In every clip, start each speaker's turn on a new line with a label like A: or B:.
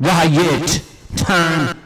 A: Riot time.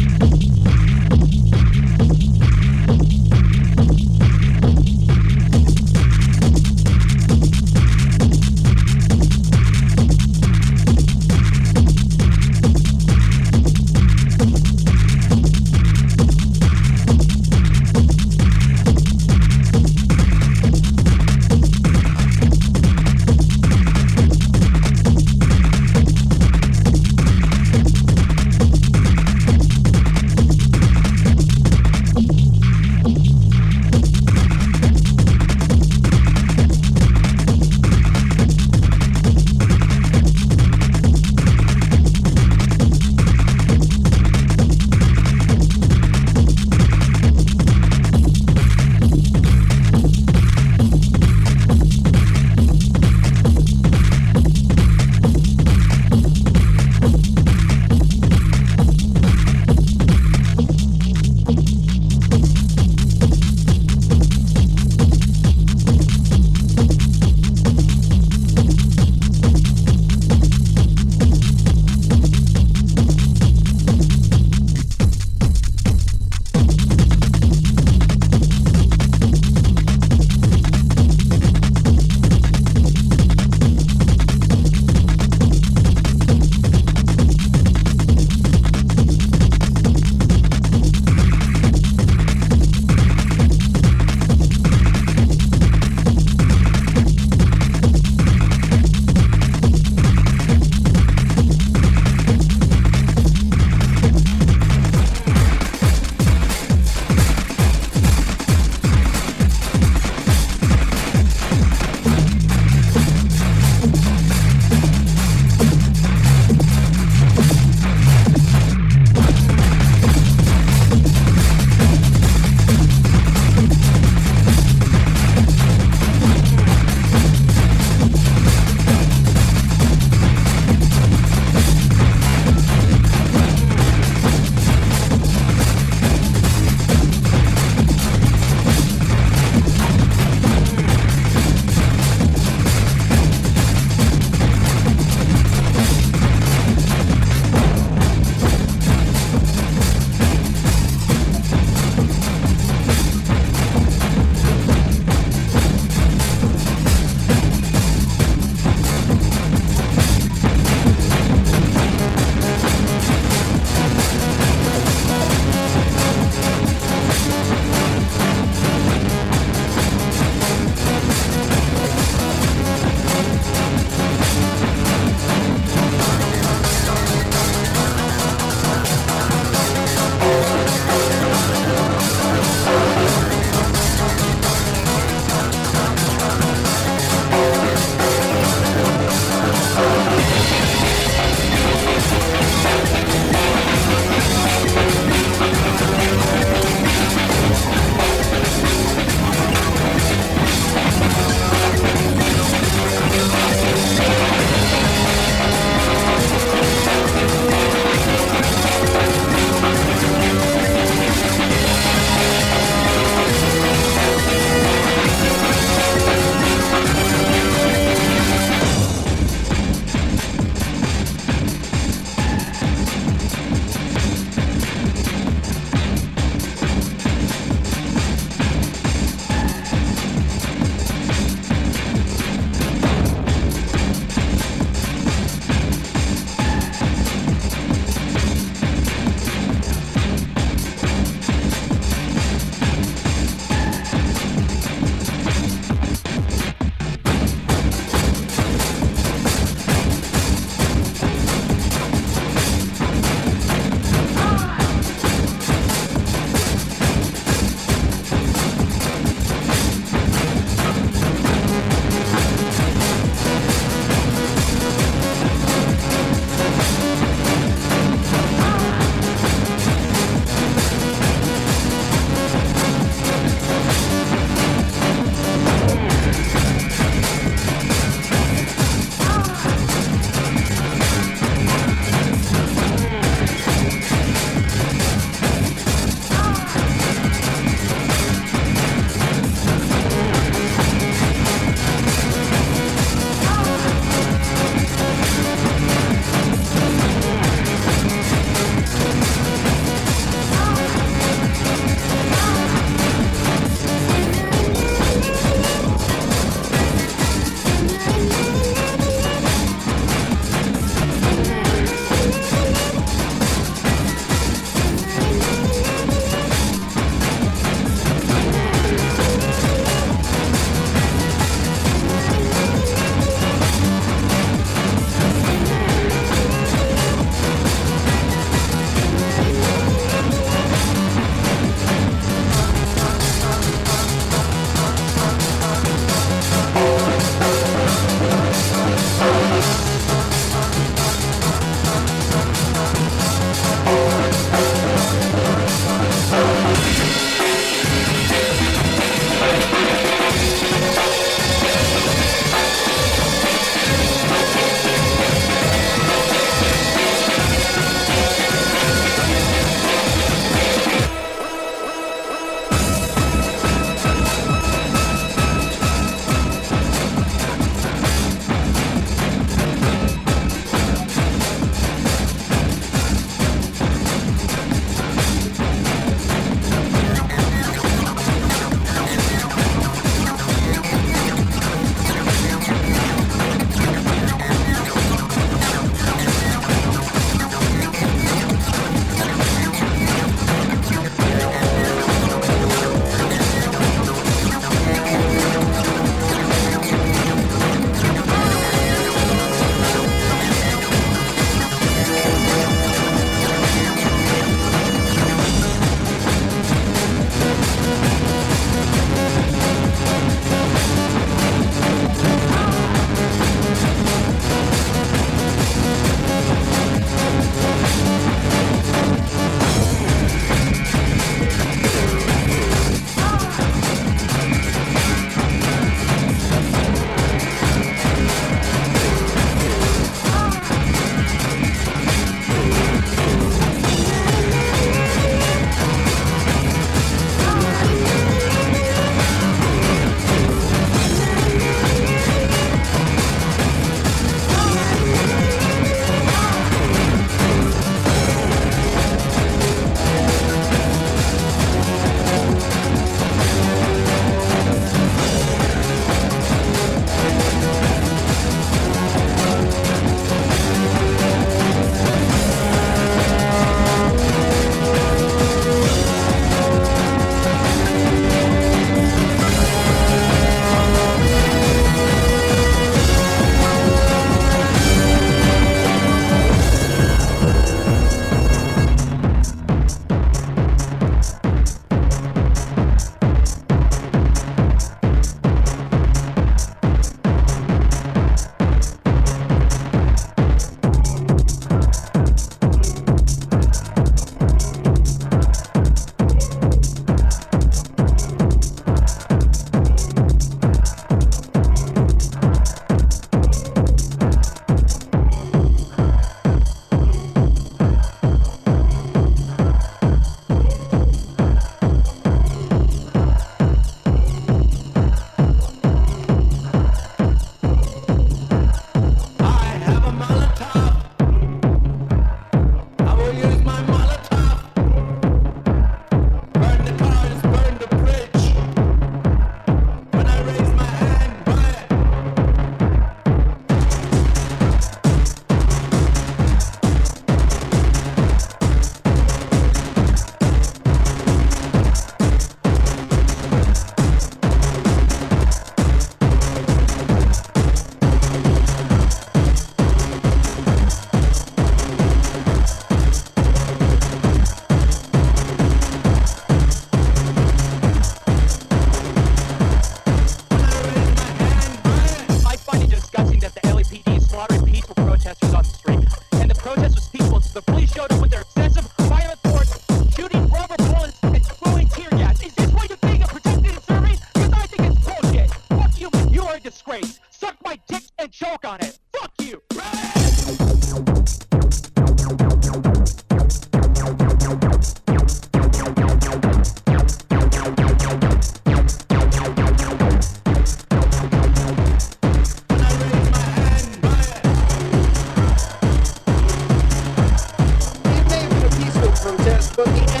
B: Música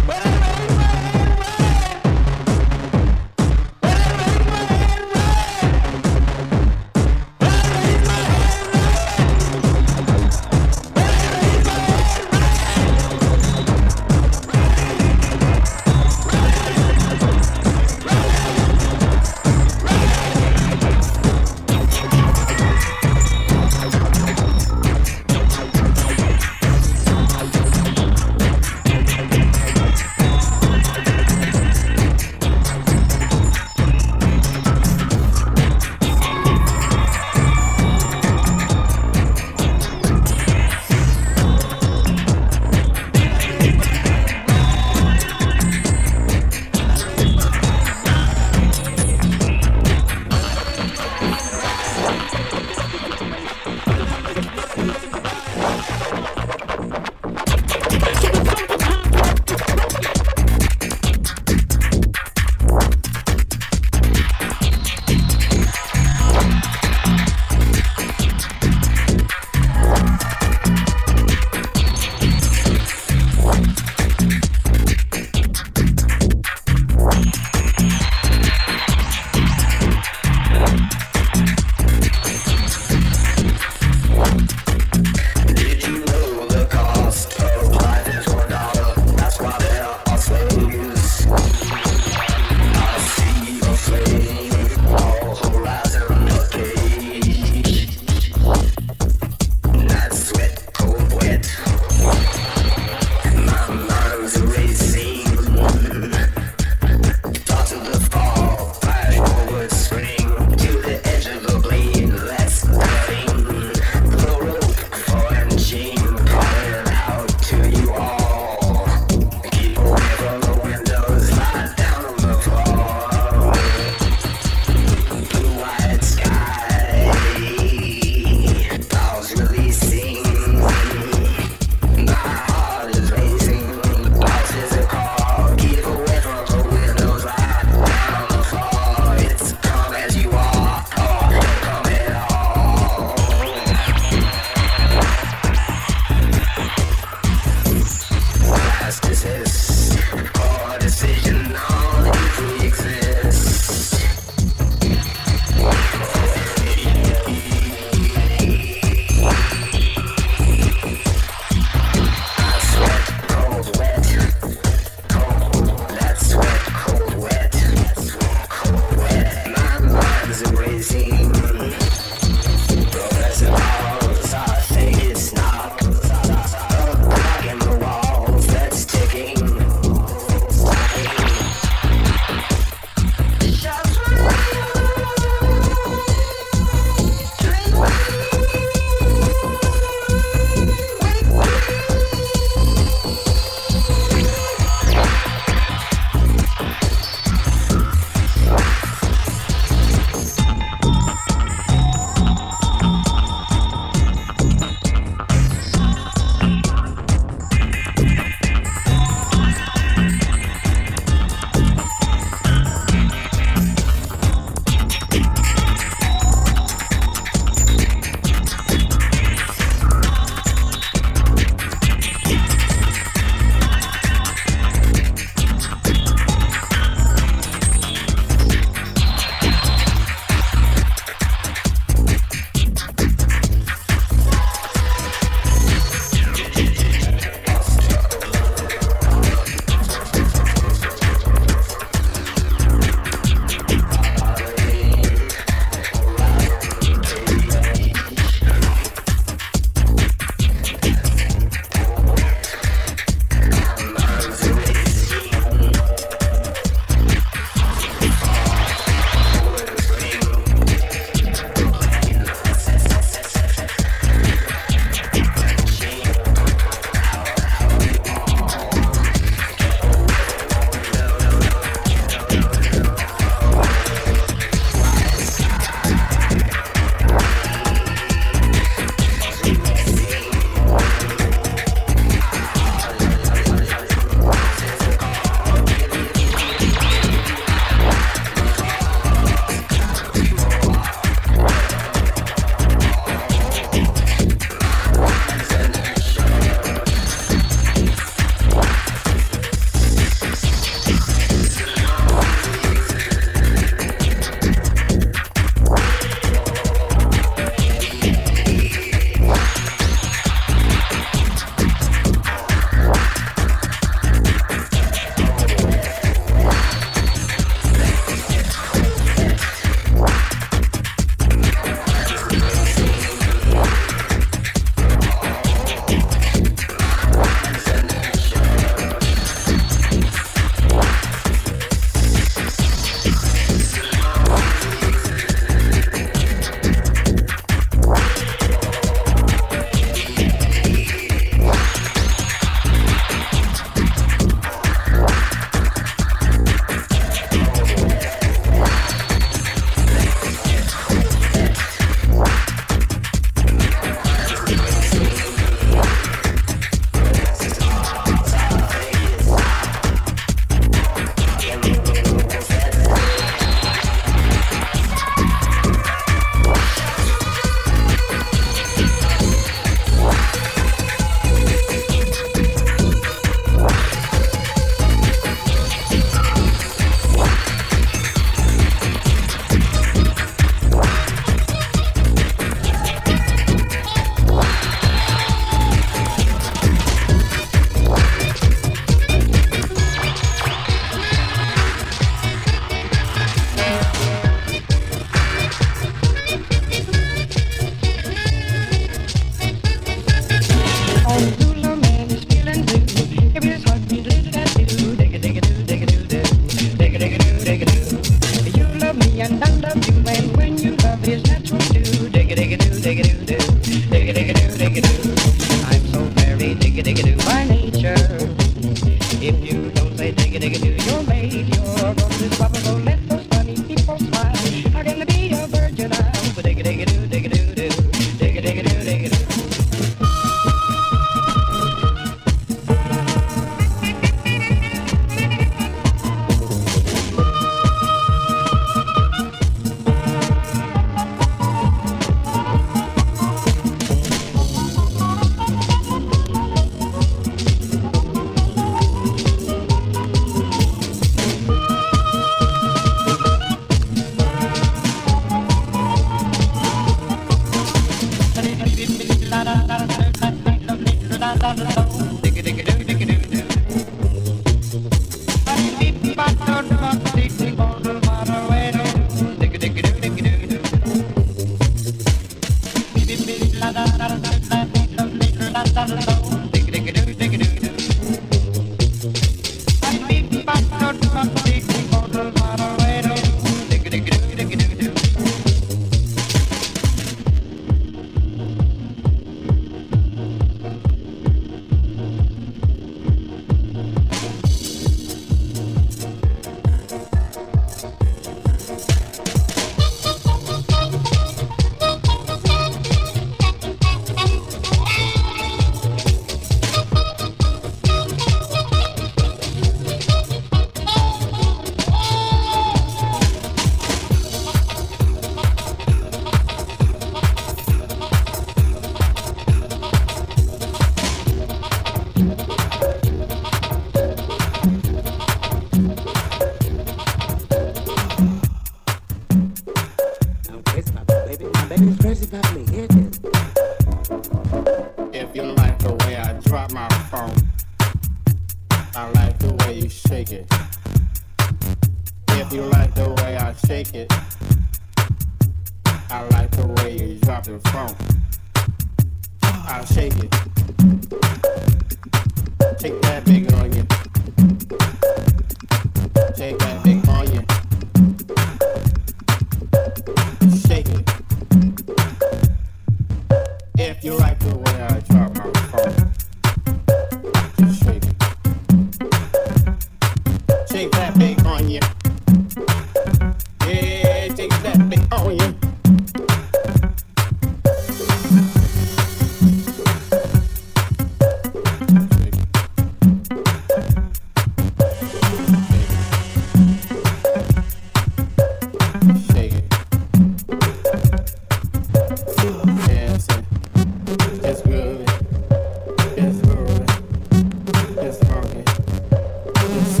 C: Thank you.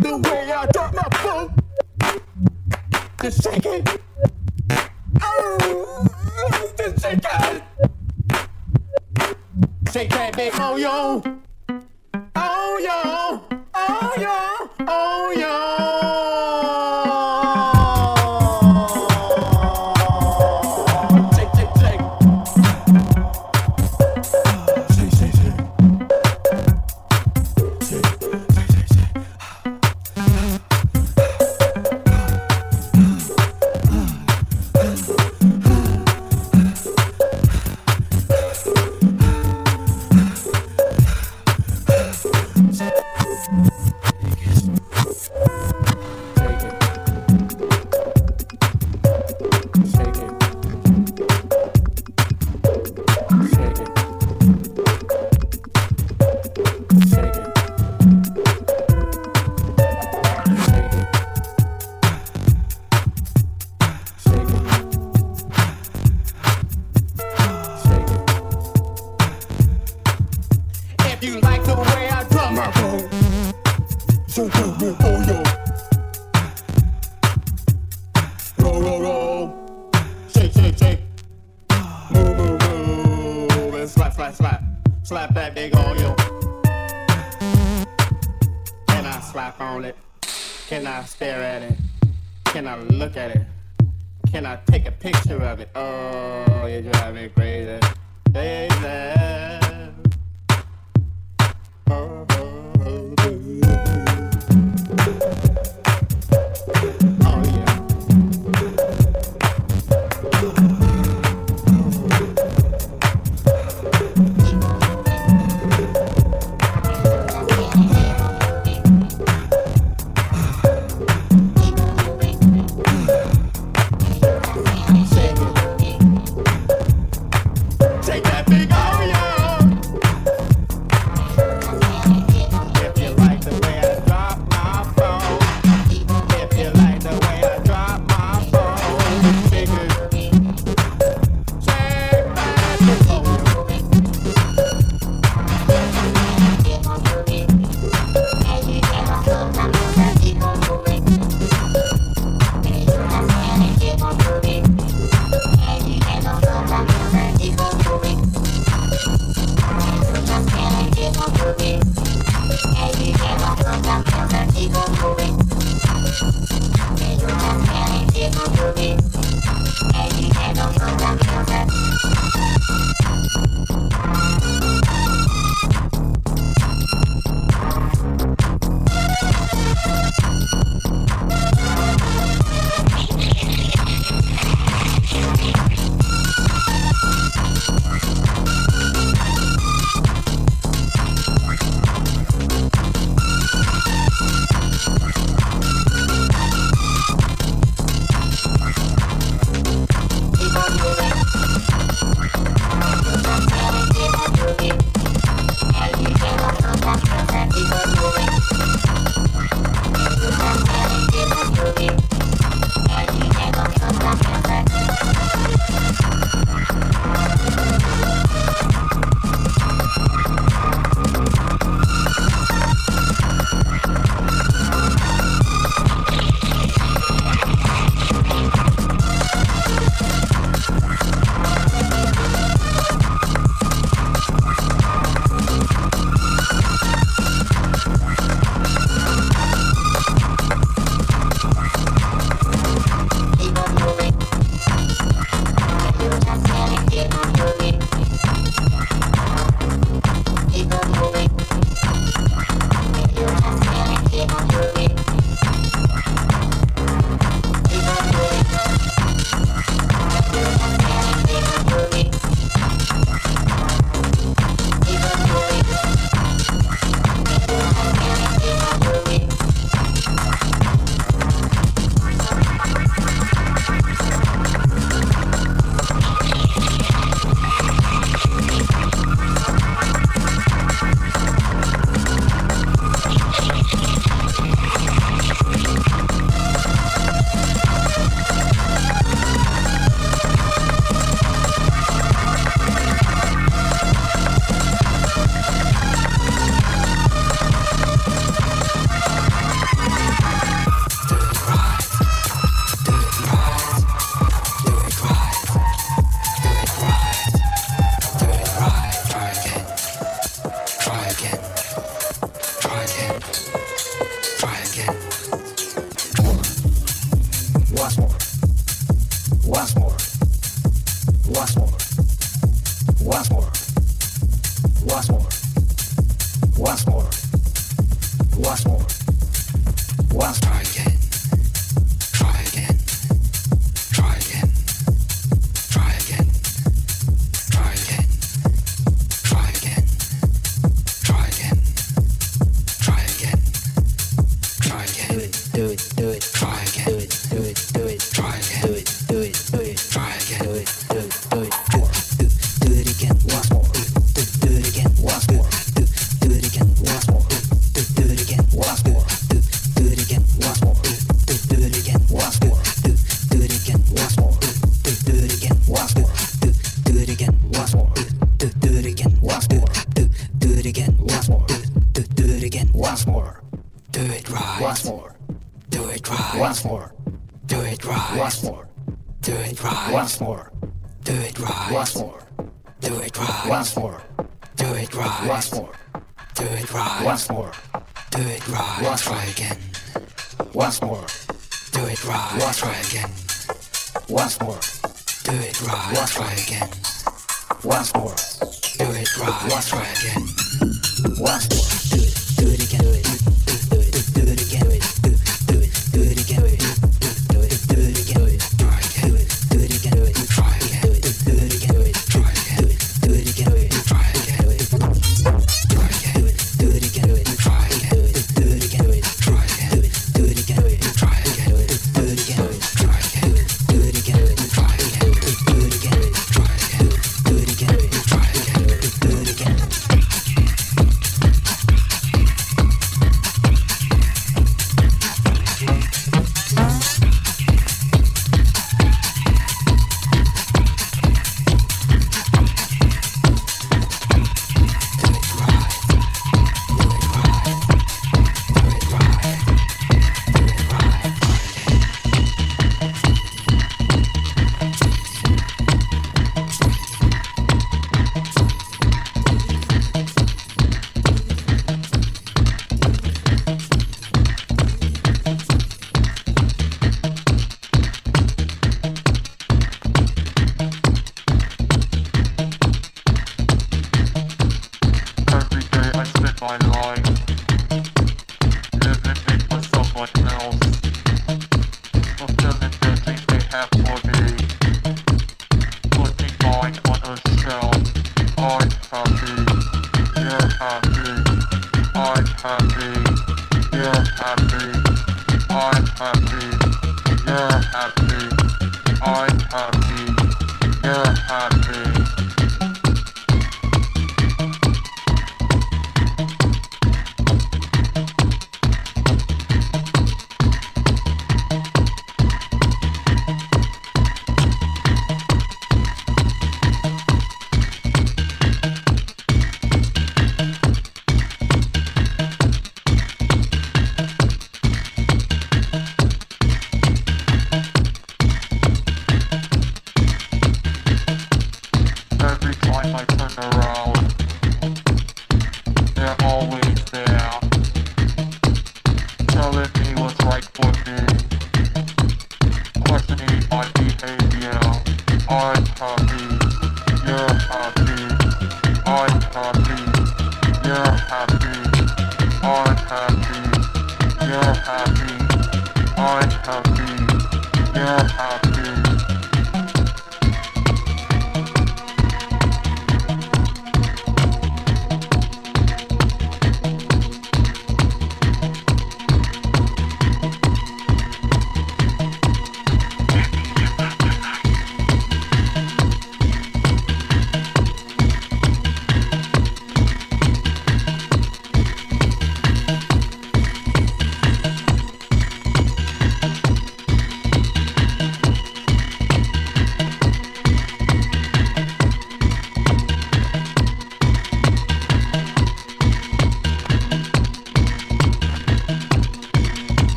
C: The way I drop my phone, the it. Oh, shake it. Shake that back on yo, oh yo.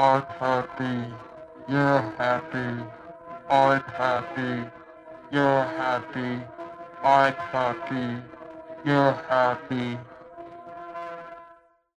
D: I'm happy. You're happy. I'm happy. You're happy. I'm happy. You're happy.